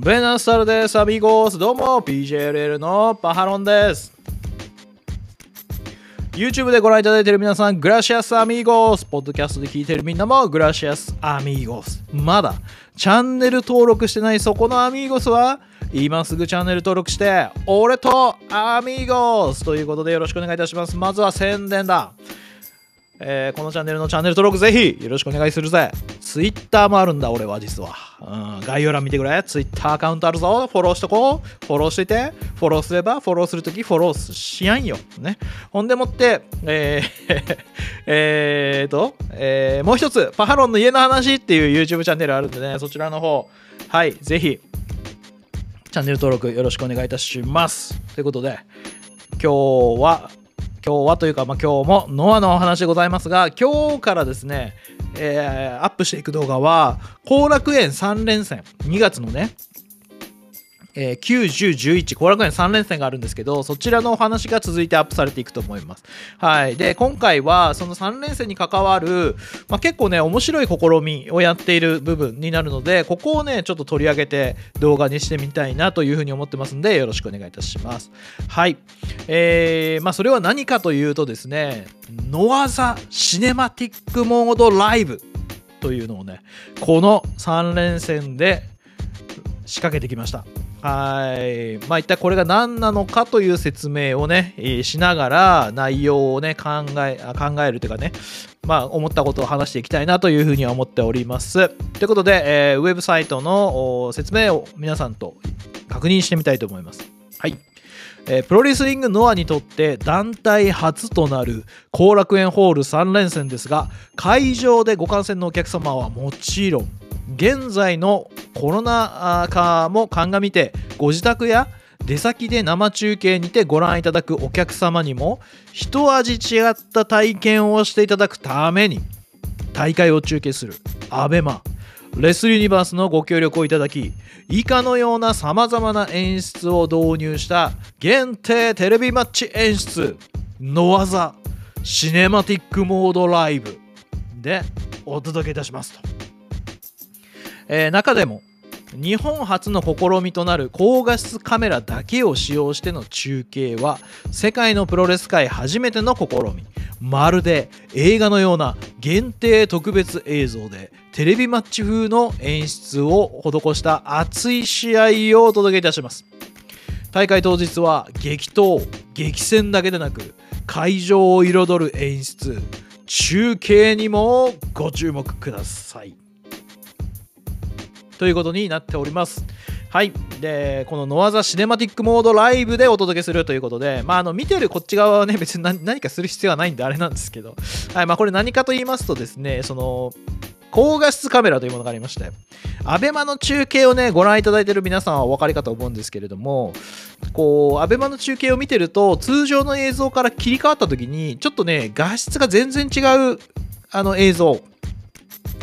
ベナスタルです、アミゴース。どうも、PJLL のパハロンです。YouTube でご覧いただいている皆さん、グラシアスアミーゴス。ポッドキャストで聞いているみんなも、グラシアスアミーゴス。まだ、チャンネル登録してないそこのアミーゴスは、今すぐチャンネル登録して、俺とアミーゴスということでよろしくお願いいたします。まずは宣伝だ。えー、このチャンネルのチャンネル登録ぜひよろしくお願いするぜ。Twitter もあるんだ、俺は実は。うん、概要欄見てくれ。Twitter アカウントあるぞ。フォローしとこう。フォローしてて。フォローすれば、フォローするときフォローしやんよ。ね。ほんでもって、えー えーと、えー、もう一つ、パハロンの家の話っていう YouTube チャンネルあるんでね、そちらの方、はい、ぜひ、チャンネル登録よろしくお願いいたします。ということで、今日は、今日はというか、まあ、今日もノアのお話でございますが、今日からですね、えー、アップしていく動画は、後楽園3連戦、2月のね、えー、9、10、11、後楽園3連戦があるんですけど、そちらのお話が続いてアップされていくと思います。はい。で、今回はその3連戦に関わる、まあ、結構ね、面白い試みをやっている部分になるので、ここをね、ちょっと取り上げて動画にしてみたいなというふうに思ってますんで、よろしくお願いいたします。はい。えー、まあ、それは何かというとですね、ノアザシネマティックモードライブというのをね、この3連戦で仕掛けてきました。はい。まあ、一体これが何なのかという説明をね、しながら内容をね、考え、考えるというかね、まあ、思ったことを話していきたいなというふうには思っております。ということで、えー、ウェブサイトの説明を皆さんと確認してみたいと思います。はい。えー、プロレスリングノアにとって団体初となる後楽園ホール3連戦ですが会場でご観戦のお客様はもちろん現在のコロナ禍も鑑みてご自宅や出先で生中継にてご覧いただくお客様にも一味違った体験をしていただくために大会を中継する ABEMA レスユニバースのご協力をいただき以下のようなさまざまな演出を導入した限定テレビマッチ演出の技シネマティックモードライブでお届けいたしますと。えー、中でも日本初の試みとなる高画質カメラだけを使用しての中継は世界のプロレス界初めての試みまるで映画のような限定特別映像でテレビマッチ風の演出を施した熱い試合をお届けいたします。大会当日は激闘激戦だけでなく会場を彩る演出。中継にもご注目ください。ということになっております。はい。で、このノアザシネマティックモードライブでお届けするということで、まあ、あの、見てるこっち側はね、別に何かする必要はないんであれなんですけど、はい。まあ、これ何かと言いますとですね、その、高画質カメラというものがありまして、アベマの中継をね、ご覧いただいている皆さんはお分かりかと思うんですけれども、こう、アベマの中継を見てると、通常の映像から切り替わった時に、ちょっとね、画質が全然違う、あの映像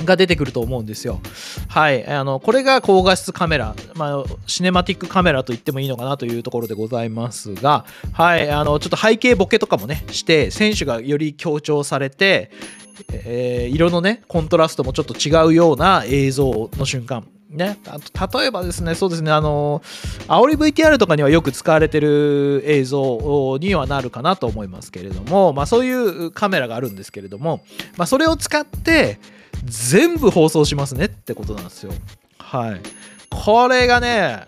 が出てくると思うんですよ。はい。あの、これが高画質カメラ、まあ、シネマティックカメラと言ってもいいのかなというところでございますが、はい。あの、ちょっと背景ボケとかもね、して、選手がより強調されて、えー、色のね、コントラストもちょっと違うような映像の瞬間。ね、あと例えばですね、そうですね、あの、煽り VTR とかにはよく使われてる映像にはなるかなと思いますけれども、まあそういうカメラがあるんですけれども、まあそれを使って、全部放送しますねってことなんですよ。はい。これがね、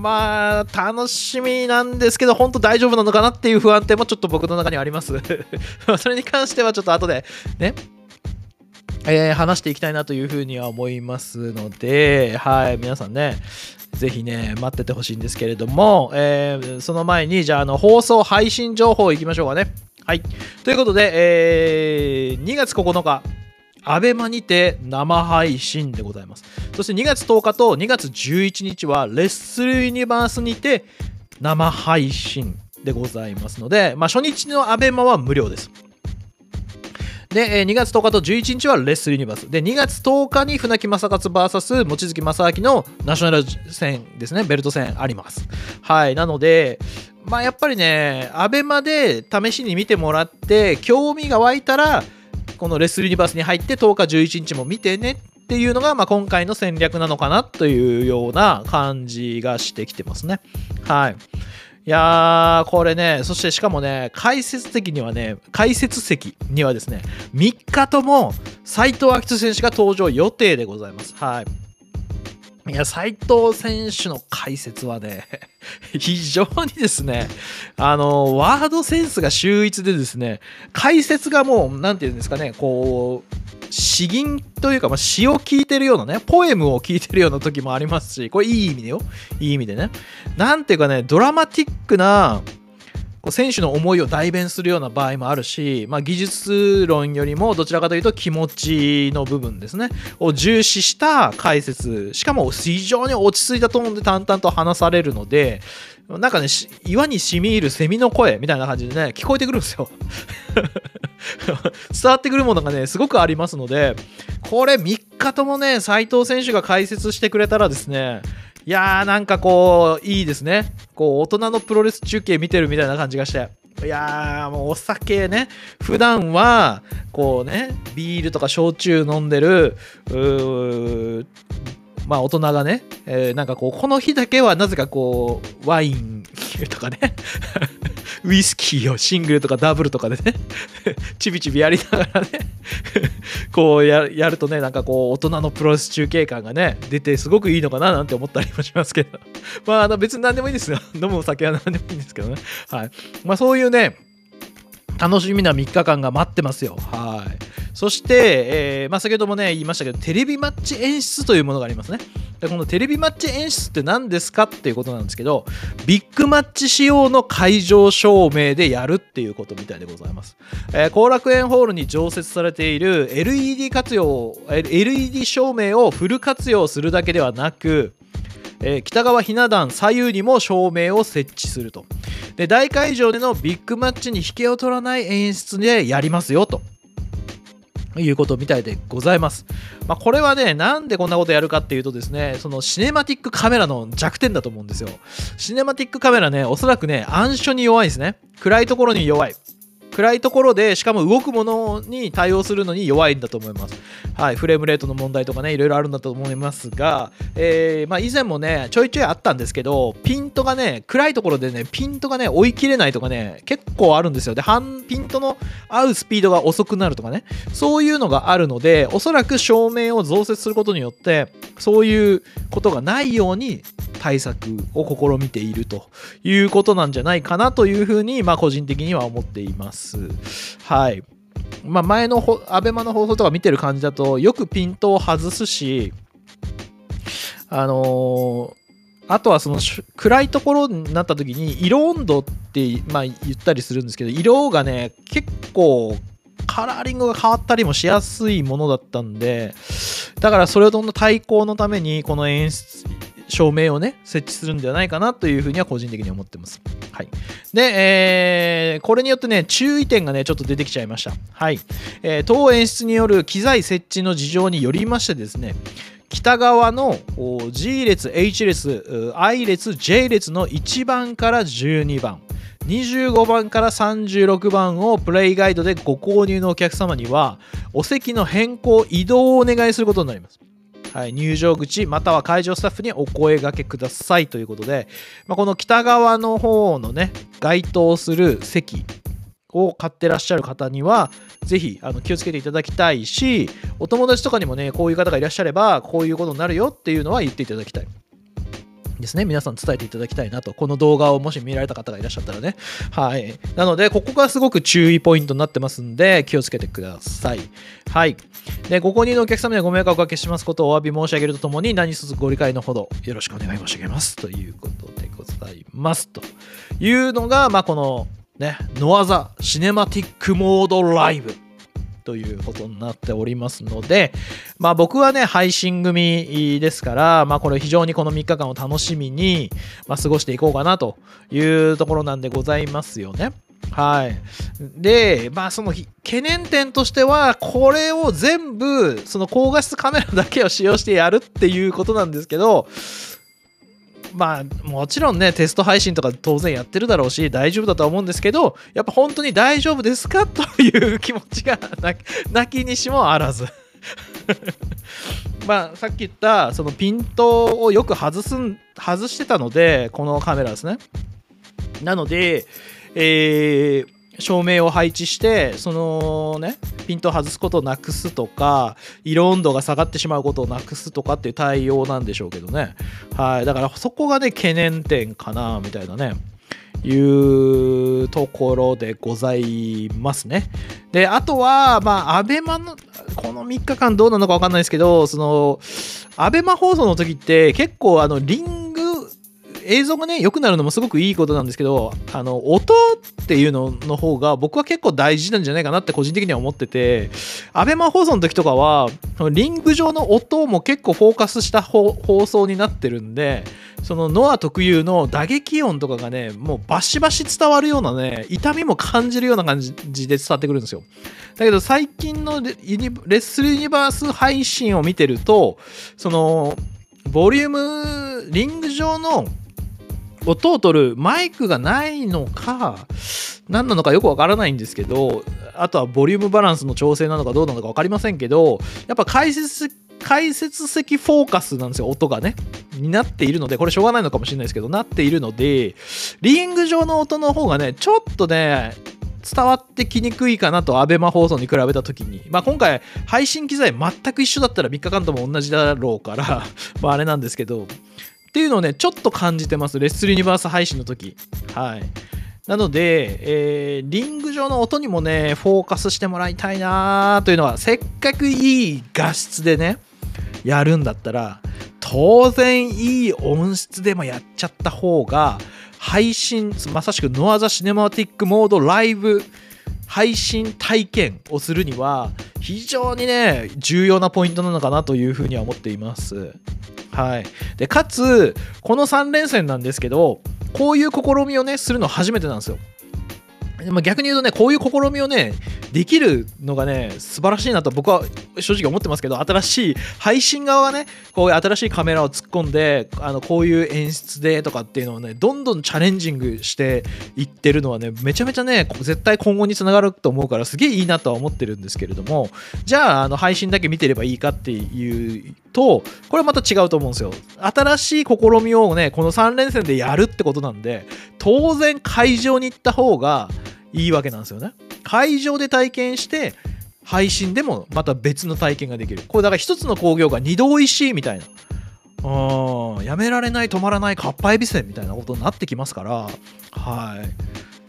まあ、楽しみなんですけど、本当大丈夫なのかなっていう不安定もちょっと僕の中にあります。それに関してはちょっと後でね、えー、話していきたいなというふうには思いますので、はい、皆さんね、ぜひね、待っててほしいんですけれども、えー、その前に、じゃあ、あの、放送配信情報いきましょうかね。はい。ということで、えー、2月9日、アベマにて生配信でございます。そして2月10日と2月11日は、レッスルユニバースにて生配信でございますので、まあ、初日のアベマは無料です。で、2月10日と11日はレッスルユニバース。で、2月10日に船木正勝 VS 望月正明のナショナル戦ですね、ベルト戦あります。はい。なので、まあやっぱりね、アベマで試しに見てもらって、興味が湧いたら、このレスルユニバースに入って10日11日も見てねっていうのが、まあ、今回の戦略なのかなというような感じがしてきてますね。はい。いやー、これね、そしてしかもね、解説的にはね、解説席にはですね、3日とも斎藤明人選手が登場予定でございます。はい。いや、斎藤選手の解説はね、非常にですね、あの、ワードセンスが秀逸でですね、解説がもう、なんていうんですかね、こう、詩吟というか、まあ、詩を聞いてるようなね、ポエムを聞いてるような時もありますし、これいい意味でよ。いい意味でね。なんていうかね、ドラマティックな、こう選手の思いを代弁するような場合もあるし、まあ、技術論よりもどちらかというと気持ちの部分ですね。を重視した解説。しかも非常に落ち着いたトーンで淡々と話されるのでなんかね岩にしみ入るセミの声みたいな感じでね聞こえてくるんですよ。伝わってくるものがねすごくありますのでこれ3日ともね斉藤選手が解説してくれたらですねいやーなんかこういいですね。こう大人のプロレス中継見てるみたいな感じがして。いやーもうお酒ね。普段はこうねビールとか焼酎飲んでるうーまあ大人がね、えー、なんかこうこの日だけはなぜかこうワインとかね。ウイスキーをシングルとかダブルとかでね ちびちびやりながらね こうやるとねなんかこう大人のプロレス中継感がね出てすごくいいのかななんて思ったりもしますけど。まああの別に何でもいいですよ。飲むお酒は何でもいいんですけどね。はい。まあそういうね楽しみな3日間が待ってますよ。はい。そして、えーまあ、先ほどもね言いましたけどテレビマッチ演出というものがありますね。でこのテレビマッチ演出って何ですかっていうことなんですけどビッグマッチ仕様の会場照明でやるっていうことみたいでございます。後、えー、楽園ホールに常設されている LED 活用 LED 照明をフル活用するだけではなくえー、北側ひな壇左右にも照明を設置すると。で大会場でのビッグマッチに引けを取らない演出でやりますよということみたいでございます。まあ、これはね、なんでこんなことやるかっていうとですね、そのシネマティックカメラの弱点だと思うんですよ。シネマティックカメラね、おそらくね、暗所に弱いですね。暗いところに弱い。暗いところでしかも動くものに対応するのに弱いんだと思います。はい、フレームレートの問題とかねいろいろあるんだと思いますが、えー、まあ、以前もねちょいちょいあったんですけどピントがね暗いところでねピントがね追い切れないとかね結構あるんですよで半ピントの合うスピードが遅くなるとかねそういうのがあるのでおそらく照明を増設することによってそういうことがないように対策を試みているということなんじゃないかなというふうに、まあ、個人的には思っています。はい。まあ、前のアベマの放送とか見てる感じだとよくピントを外すし、あのー、あとはその暗いところになった時に色温度って、まあ、言ったりするんですけど色がね結構カラーリングが変わったりもしやすいものだったんでだからそれとの対抗のためにこの演出照明をね、設置するんではないかなというふうには個人的に思ってます。はい。で、えー、これによってね、注意点がね、ちょっと出てきちゃいました。はい。えー、当演出による機材設置の事情によりましてですね、北側の G 列、H 列、I 列、J 列の1番から12番。25番から36番をプレイガイドでご購入のお客様にはお席の変更移動をお願いすることになりますはい、入場口または会場スタッフにお声がけくださいということで、まあ、この北側の方のね該当する席を買ってらっしゃる方には是非あの気をつけていただきたいしお友達とかにもねこういう方がいらっしゃればこういうことになるよっていうのは言っていただきたい。ですね、皆さん伝えていただきたいなと、この動画をもし見られた方がいらっしゃったらね。はい。なので、ここがすごく注意ポイントになってますんで、気をつけてください。はい。で、ご購入のお客様にはご迷惑をおかけしますことをお詫び申し上げるとともに、何卒ご理解のほどよろしくお願い申し上げます。ということでございます。というのが、まあ、この、ね、ノアザシネマティックモードライブ。ということになっておりますので、まあ僕はね、配信組ですから、まあこれ非常にこの3日間を楽しみに、まあ、過ごしていこうかなというところなんでございますよね。はい。で、まあその懸念点としては、これを全部、その高画質カメラだけを使用してやるっていうことなんですけど、まあもちろんねテスト配信とか当然やってるだろうし大丈夫だとは思うんですけどやっぱ本当に大丈夫ですかという気持ちが泣きにしもあらず。まあさっき言ったそのピントをよく外す外してたのでこのカメラですね。なのでえー照明を配置してそのねピントを外すことをなくすとか色温度が下がってしまうことをなくすとかっていう対応なんでしょうけどね。はい。だからそこがね懸念点かなみたいなね。いうところでございますね。で、あとは、まあ、アベマの、この3日間どうなのか分かんないですけど、その、アベマ放送の時って結構、あの、リン映像がね良くなるのもすごくいいことなんですけどあの音っていうのの方が僕は結構大事なんじゃないかなって個人的には思ってて ABEMA 放送の時とかはリング上の音も結構フォーカスした放送になってるんでそのノア特有の打撃音とかがねもうバシバシ伝わるようなね痛みも感じるような感じで伝わってくるんですよ。だけど最近のレッスルユニバース配信を見てるとそのボリュームリング上の音を取るマイクがないのか何なのかよくわからないんですけどあとはボリュームバランスの調整なのかどうなのか分かりませんけどやっぱ解説解説的フォーカスなんですよ音がね。になっているのでこれしょうがないのかもしれないですけどなっているのでリング上の音の方がねちょっとね伝わってきにくいかなと ABEMA 放送に比べた時に、まあ、今回配信機材全く一緒だったら3日間とも同じだろうからまああれなんですけど。っていうのをね、ちょっと感じてます。レッスルユニバース配信の時。はい。なので、えー、リング上の音にもね、フォーカスしてもらいたいなというのは、せっかくいい画質でね、やるんだったら、当然いい音質でもやっちゃった方が、配信、まさしくノアザシネマティックモードライブ配信体験をするには、非常にね、重要なポイントなのかなというふうには思っています。はい、でかつこの3連戦なんですけどこういう試みをねするの初めてなんですよ。ま、逆に言うとねこういう試みをねできるのがね素晴らしいなと僕は正直思ってますけど新しい配信側がねこういう新しいカメラを突っ込んであのこういう演出でとかっていうのをねどんどんチャレンジングしていってるのはねめちゃめちゃね絶対今後につながると思うからすげえいいなとは思ってるんですけれどもじゃああの配信だけ見てればいいかっていうとこれはまた違うと思うんですよ。新しい試みをねこの3連戦でやるってことなんで当然会場に行った方がいいわけなんですよね。会場で体験して配信でもまた別の体験ができる。これだから一つの工業が二度おいしいみたいな。うん、やめられない止まらないかっぱえびせんみたいなことになってきますからは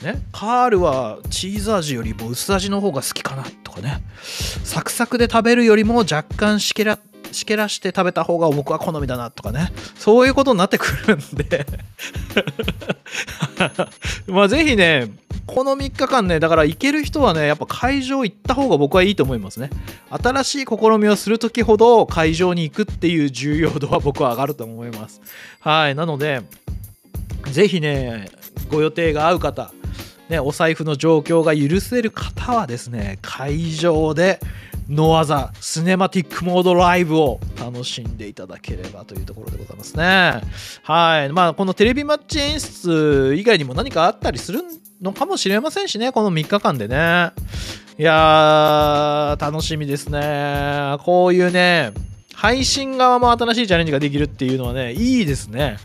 いねカールはチーズ味よりも薄味の方が好きかなとかねサクサクで食べるよりも若干しけらしけらして食べた方が僕は好みだなとかねそういうことになってくるんで まあぜひねこの3日間ねだから行ける人はねやっぱ会場行った方が僕はいいと思いますね新しい試みをする時ほど会場に行くっていう重要度は僕は上がると思いますはいなのでぜひねご予定が合う方ね、お財布の状況が許せる方はですね会場でノアザスネマティックモードライブを楽しんでいただければというところでございますね。はい。まあ、このテレビマッチ演出以外にも何かあったりするんのかもしれませんしね、この3日間でね。いやー、楽しみですね。こういうね、配信側も新しいチャレンジができるっていうのはね、いいですね。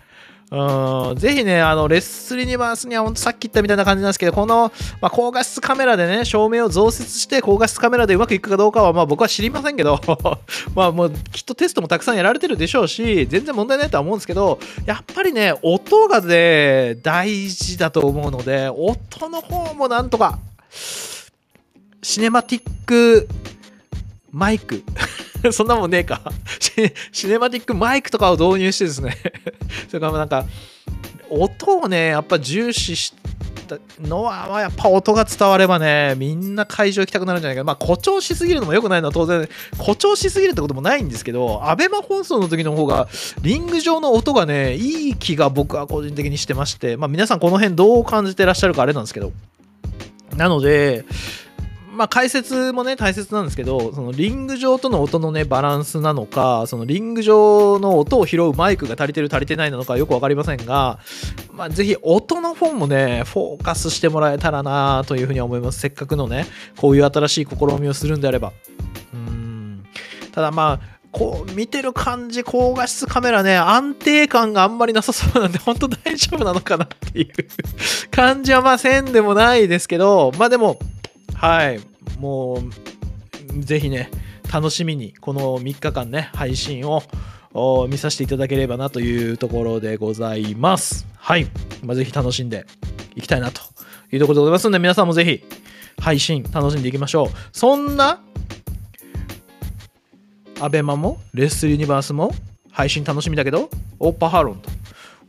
うん、ぜひね、あの、レッスルユニバースには本当さっき言ったみたいな感じなんですけど、この、まあ、高画質カメラでね、照明を増設して高画質カメラでうまくいくかどうかは、まあ僕は知りませんけど、まあもうきっとテストもたくさんやられてるでしょうし、全然問題ないとは思うんですけど、やっぱりね、音がね、大事だと思うので、音の方もなんとか、シネマティックマイク そんなもんねえか。シネマティックマイクとかを導入してですね。それからなんか、音をね、やっぱ重視したのは、やっぱ音が伝わればね、みんな会場行きたくなるんじゃないか。まあ、誇張しすぎるのも良くないのは当然、誇張しすぎるってこともないんですけど、アベマ放送の時の方が、リング上の音がね、いい気が僕は個人的にしてまして、まあ、皆さんこの辺どう感じてらっしゃるかあれなんですけど、なので、まあ、解説もね大切なんですけどそのリング上との音のねバランスなのかそのリング上の音を拾うマイクが足りてる足りてないなのかよく分かりませんが、まあ、ぜひ音の方もねフォーカスしてもらえたらなというふうに思います。せっかくのねこういう新しい試みをするんであれば。うん。ただまあこう見てる感じ高画質カメラね安定感があんまりなさそうなんで本当大丈夫なのかなっていう感じはまあせんでもないですけどまあでもはい。もうぜひね楽しみにこの3日間ね配信を見させていただければなというところでございます。はい、まあ、ぜひ楽しんでいきたいなというところでございますので皆さんもぜひ配信楽しんでいきましょう。そんなアベマもレッスルユニバースも配信楽しみだけどオッパハロンと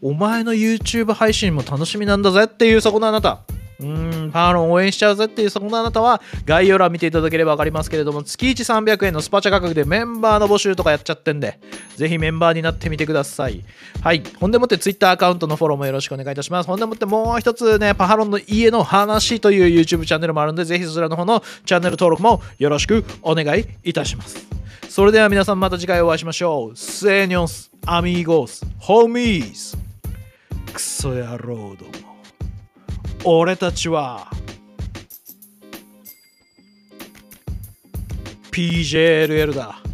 お前の YouTube 配信も楽しみなんだぜっていうそこのあなた。うん、パーロン応援しちゃうぜっていうそこのあなたは概要欄見ていただければ分かりますけれども月1300円のスパチャ価格でメンバーの募集とかやっちゃってんでぜひメンバーになってみてくださいはいほんでもって Twitter アカウントのフォローもよろしくお願いいたしますほんでもってもう一つねパハロンの家の話という YouTube チャンネルもあるんでぜひそちらの方のチャンネル登録もよろしくお願いいたしますそれでは皆さんまた次回お会いしましょう。セーニョンス、アミーゴス、ホーミーズ。クソ野郎ども。俺たちは PJLL だ。